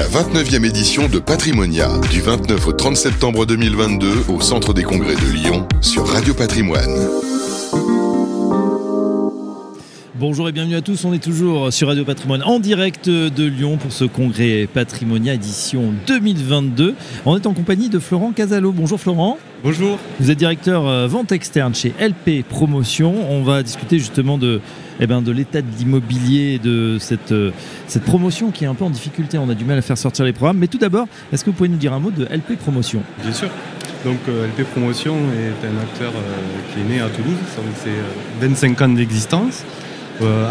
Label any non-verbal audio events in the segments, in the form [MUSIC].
la 29e édition de Patrimonia, du 29 au 30 septembre 2022 au Centre des Congrès de Lyon sur Radio Patrimoine. Bonjour et bienvenue à tous, on est toujours sur Radio Patrimoine en direct de Lyon pour ce congrès Patrimonia édition 2022. On est en compagnie de Florent Casalo. Bonjour Florent. Bonjour. Vous êtes directeur euh, vente externe chez LP Promotion. On va discuter justement de, eh ben, de l'état de l'immobilier, de cette, euh, cette promotion qui est un peu en difficulté. On a du mal à faire sortir les programmes. Mais tout d'abord, est-ce que vous pouvez nous dire un mot de LP Promotion? Bien sûr. Donc euh, LP Promotion est un acteur qui est né à Toulouse. C'est 25 ans d'existence.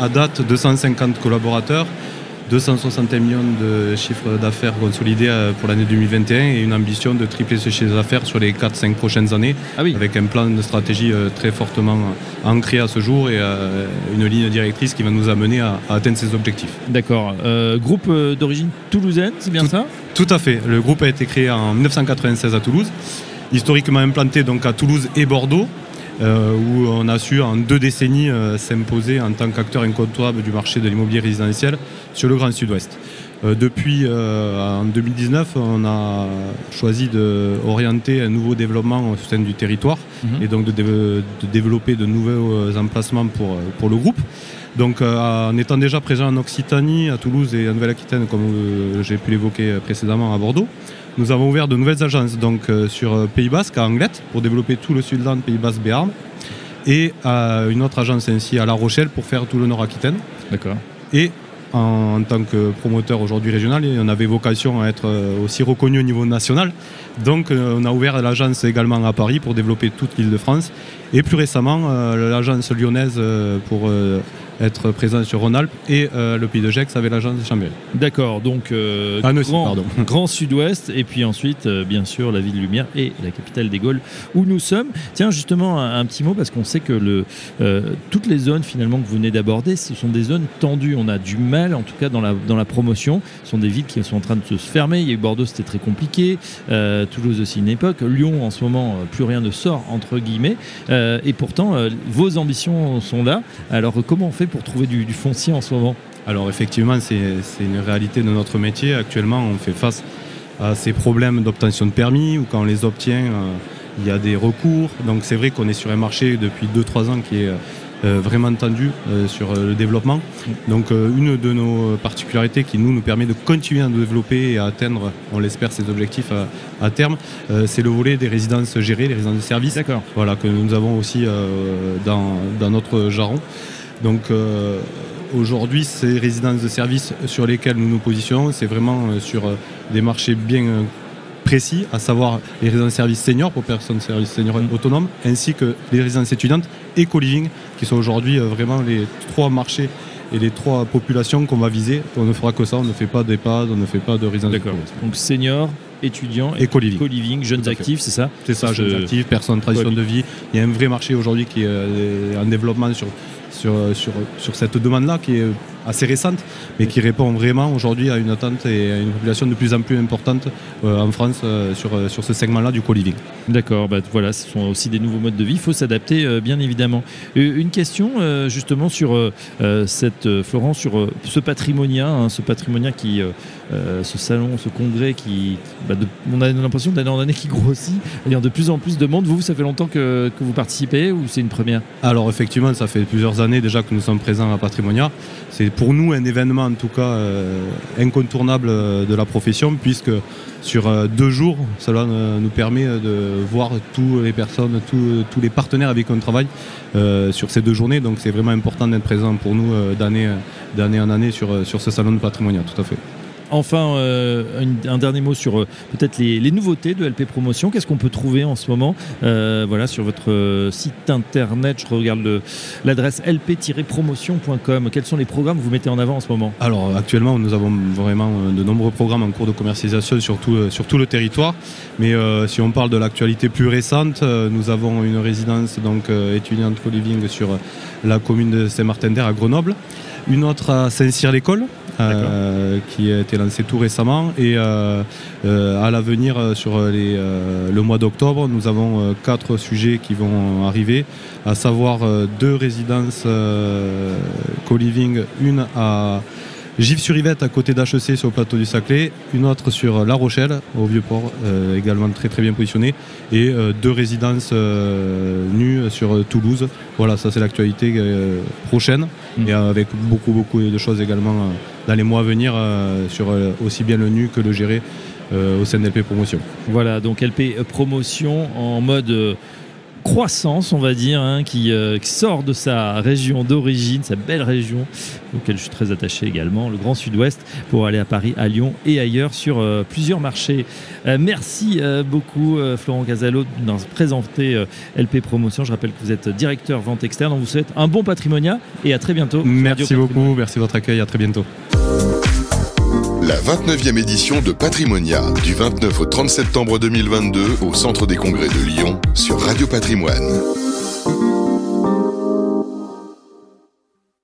À date, 250 collaborateurs, 260 millions de chiffres d'affaires consolidés euh, pour l'année 2021 et une ambition de tripler ce chiffre d'affaires sur les 4-5 prochaines années Ah oui. avec un plan de stratégie euh, très fortement ancré à ce jour et euh, une ligne directrice qui va nous amener à, atteindre ces objectifs. D'accord. Euh, groupe euh, d'origine toulousaine, c'est bien ça? Tout à fait. Le groupe a été créé en 1996 à Toulouse, historiquement implanté donc à Toulouse et Bordeaux. Euh, où on a su en deux décennies euh, s'imposer en tant qu'acteur incontournable du marché de l'immobilier résidentiel sur le Grand Sud-Ouest. Euh, depuis euh, en 2019, on a choisi d'orienter un nouveau développement au sein du territoire Mhm. et donc de, de développer de nouveaux euh, emplacements pour, pour le groupe. Donc euh, en étant déjà présent en Occitanie, à Toulouse et en Nouvelle-Aquitaine, comme euh, j'ai pu l'évoquer précédemment à Bordeaux, nous avons ouvert de nouvelles agences donc, euh, sur euh, Pays Basque, à Anglette, pour développer tout le Sud-Land, Pays Basque, Béarn, et euh, une autre agence ainsi à La Rochelle pour faire tout le Nord-Aquitaine. D'accord. Et en, en tant que promoteur aujourd'hui régional, on avait vocation à être euh, aussi reconnu au niveau national. Donc euh, on a ouvert l'agence également à Paris pour développer toute l'île de France. Et plus récemment, euh, l'agence lyonnaise euh, pour euh, être présent sur Rhône-Alpes et euh, le Pays de Gex avec l'agence de Chambéry. D'accord, donc euh, grand, pardon. [LAUGHS] grand sud-ouest, et puis ensuite, euh, bien sûr, la ville lumière et la capitale des Gaules où nous sommes. Tiens, justement, un, un petit mot, parce qu'on sait que le, euh, toutes les zones finalement que vous venez d'aborder, ce sont des zones tendues. On a du mal, en tout cas dans la, dans la promotion. Ce sont des villes qui sont en train de se fermer. Il y a eu Bordeaux, c'était très compliqué. Toulouse aussi une époque. Lyon, en ce moment, plus rien ne sort, entre guillemets. Et pourtant, vos ambitions sont là. Alors, comment on fait pour trouver du, du foncier en ce moment Alors effectivement, c'est une réalité de notre métier. Actuellement, on fait face à ces problèmes d'obtention de permis ou quand on les obtient, euh, il y a des recours. Donc c'est vrai qu'on est sur un marché depuis 2-3 ans qui est euh, vraiment tendu euh, sur le développement. Donc une de nos particularités qui nous, nous permet de continuer à nous développer et à atteindre, on l'espère, ces objectifs à, à terme, c'est le volet des résidences gérées, les résidences de service voilà, que nous avons aussi dans, dans notre jarron. Donc euh, aujourd'hui, ces résidences de service sur lesquelles nous nous positionnons, c'est vraiment euh, sur euh, des marchés bien précis, à savoir les résidences de service seniors pour personnes service seniors Mhm. autonomes, ainsi que les résidences étudiantes et co-living, qui sont aujourd'hui vraiment les trois marchés et les trois populations qu'on va viser. On ne fera que ça, on ne fait pas d'EHPAD, on ne fait pas de résidence D'accord. Donc senior, étudiant et co-living. co-living, jeunes actifs, c'est ça C'est ça, Je- jeunes actifs, personnes, tradition Ouais. de vie. Il y a un vrai marché aujourd'hui qui est en développement sur, sur, sur, sur cette demande-là, qui est assez récente, mais qui répond vraiment aujourd'hui à une attente et à une population de plus en plus importante euh, en France euh, sur, euh, sur ce segment-là du co-living. D'accord, bah, voilà, ce sont aussi des nouveaux modes de vie, il faut s'adapter euh, bien évidemment. Euh, une question euh, justement sur euh, euh, cette euh, Florence, sur euh, ce patrimonia, hein, ce patrimonia qui, euh, euh, ce salon, ce congrès qui, bah, de- on a l'impression d'année en année qui grossit, il y a de plus en plus de monde. Vous, ça fait longtemps que, que vous participez ou c'est une première? Alors effectivement, ça fait plusieurs années déjà que nous sommes présents à Patrimonia. C'est pour nous un événement en tout cas euh, incontournable euh, de la profession puisque sur euh, deux jours, cela nous permet de voir toutes les personnes, tous- les partenaires avec qui on travaille sur ces deux journées. Donc c'est vraiment important d'être présent pour nous d'année d'année en année sur, sur ce salon de Patrimonia, tout à fait. Enfin, euh, un dernier mot sur euh, peut-être les, nouveautés de LP Promotion. Qu'est-ce qu'on peut trouver en ce moment euh, voilà, sur votre site internet? Je regarde l'adresse lp-promotion.com. Quels sont les programmes que vous mettez en avant en ce moment? Alors actuellement, nous avons vraiment de nombreux programmes en cours de commercialisation sur tout, le territoire. Mais si on parle de l'actualité plus récente, nous avons une résidence donc étudiante co-living sur la commune de Saint-Martin-d'Air à Grenoble, une autre à Saint-Cyr-l'École. euh, qui a été lancée tout récemment et euh, euh, à l'avenir sur les, le mois d'octobre nous avons quatre sujets qui vont arriver à savoir deux résidences co-living une à Gif-sur-Yvette à côté d'HEC sur le plateau du Saclay, une autre sur La Rochelle au Vieux-Port, également très très bien positionné, et deux résidences nues sur Toulouse. Voilà, ça c'est l'actualité prochaine, mm. et avec beaucoup beaucoup de choses également dans les mois à venir sur aussi bien le nu que le géré au sein de LP Promotion. Voilà, donc LP Promotion en mode croissance, on va dire, hein, euh, qui, sort de sa région d'origine, sa belle région, auquel je suis très attaché également, le Grand Sud-Ouest, pour aller à Paris, à Lyon et ailleurs sur euh, plusieurs marchés. Euh, merci beaucoup, Florent Casalo, de nous présenter LP Promotion. Je rappelle que vous êtes directeur vente externe. On vous souhaite un bon patrimonia et à très bientôt. Merci beaucoup, merci de votre accueil, à très bientôt. La 29e édition de Patrimonia, du 29 au 30 septembre 2022 au Centre des Congrès de Lyon sur Radio Patrimoine.